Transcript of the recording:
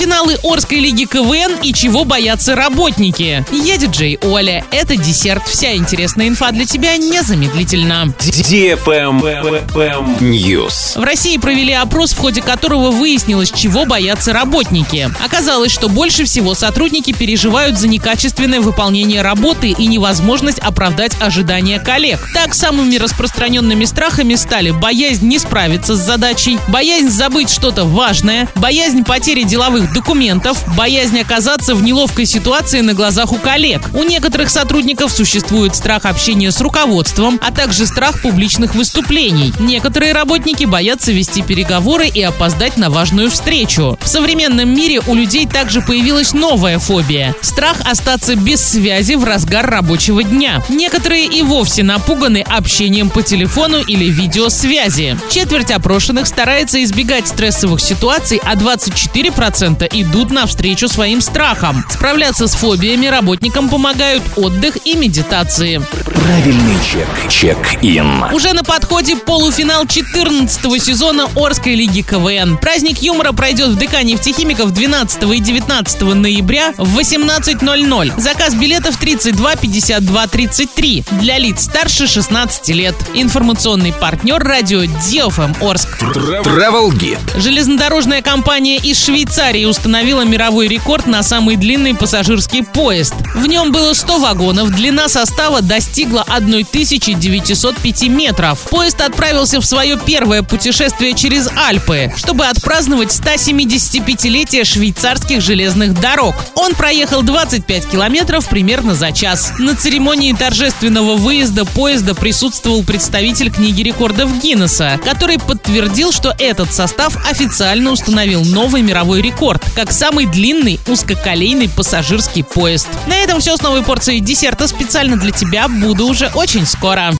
Полуфиналы Орской лиги КВН и чего боятся работники. Я диджей Оля. Это десерт. Вся интересная инфа для тебя незамедлительно. News. В России провели опрос, в ходе которого выяснилось, чего боятся работники. Оказалось, что больше всего сотрудники переживают за некачественное выполнение работы и невозможность оправдать ожидания коллег. Так, самыми распространенными страхами стали боязнь не справиться с задачей, боязнь забыть что-то важное, боязнь потери деловых документов, боязнь оказаться в неловкой ситуации на глазах у коллег. У некоторых сотрудников существует страх общения с руководством, а также страх публичных выступлений. Некоторые работники боятся вести переговоры и опоздать на важную встречу. В современном мире у людей также появилась новая фобия – страх остаться без связи в разгар рабочего дня. Некоторые и вовсе напуганы общением по телефону или видеосвязи. Четверть опрошенных старается избегать стрессовых ситуаций, а 24% идут навстречу своим страхам. Справляться с фобиями работникам помогают отдых и медитации. Правильный чек. Чек-ин. Уже на подходе полуфинал 14 сезона Орской лиги КВН. Праздник юмора пройдет в ДК нефтехимиков 12 и 19 ноября в 18.00. Заказ билетов 32 52 33 для лиц старше 16 лет. Информационный партнер радио Диофм Орск. Travel Guide. Железнодорожная компания из Швейцарии установила мировой рекорд на самый длинный пассажирский поезд. В нем было 100 вагонов, длина состава достигла 1905 метров. Поезд отправился в свое первое путешествие через Альпы, чтобы отпраздновать 175-летие швейцарских железных дорог. Он проехал 25 километров примерно за час. На церемонии торжественного выезда поезда присутствовал представитель книги рекордов Гиннесса, который подтвердил, что этот состав официально установил новый мировой рекорд, как самый длинный узкоколейный пассажирский поезд. На этом все с новой порцией десерта специально для тебя. Буду уже очень скоро.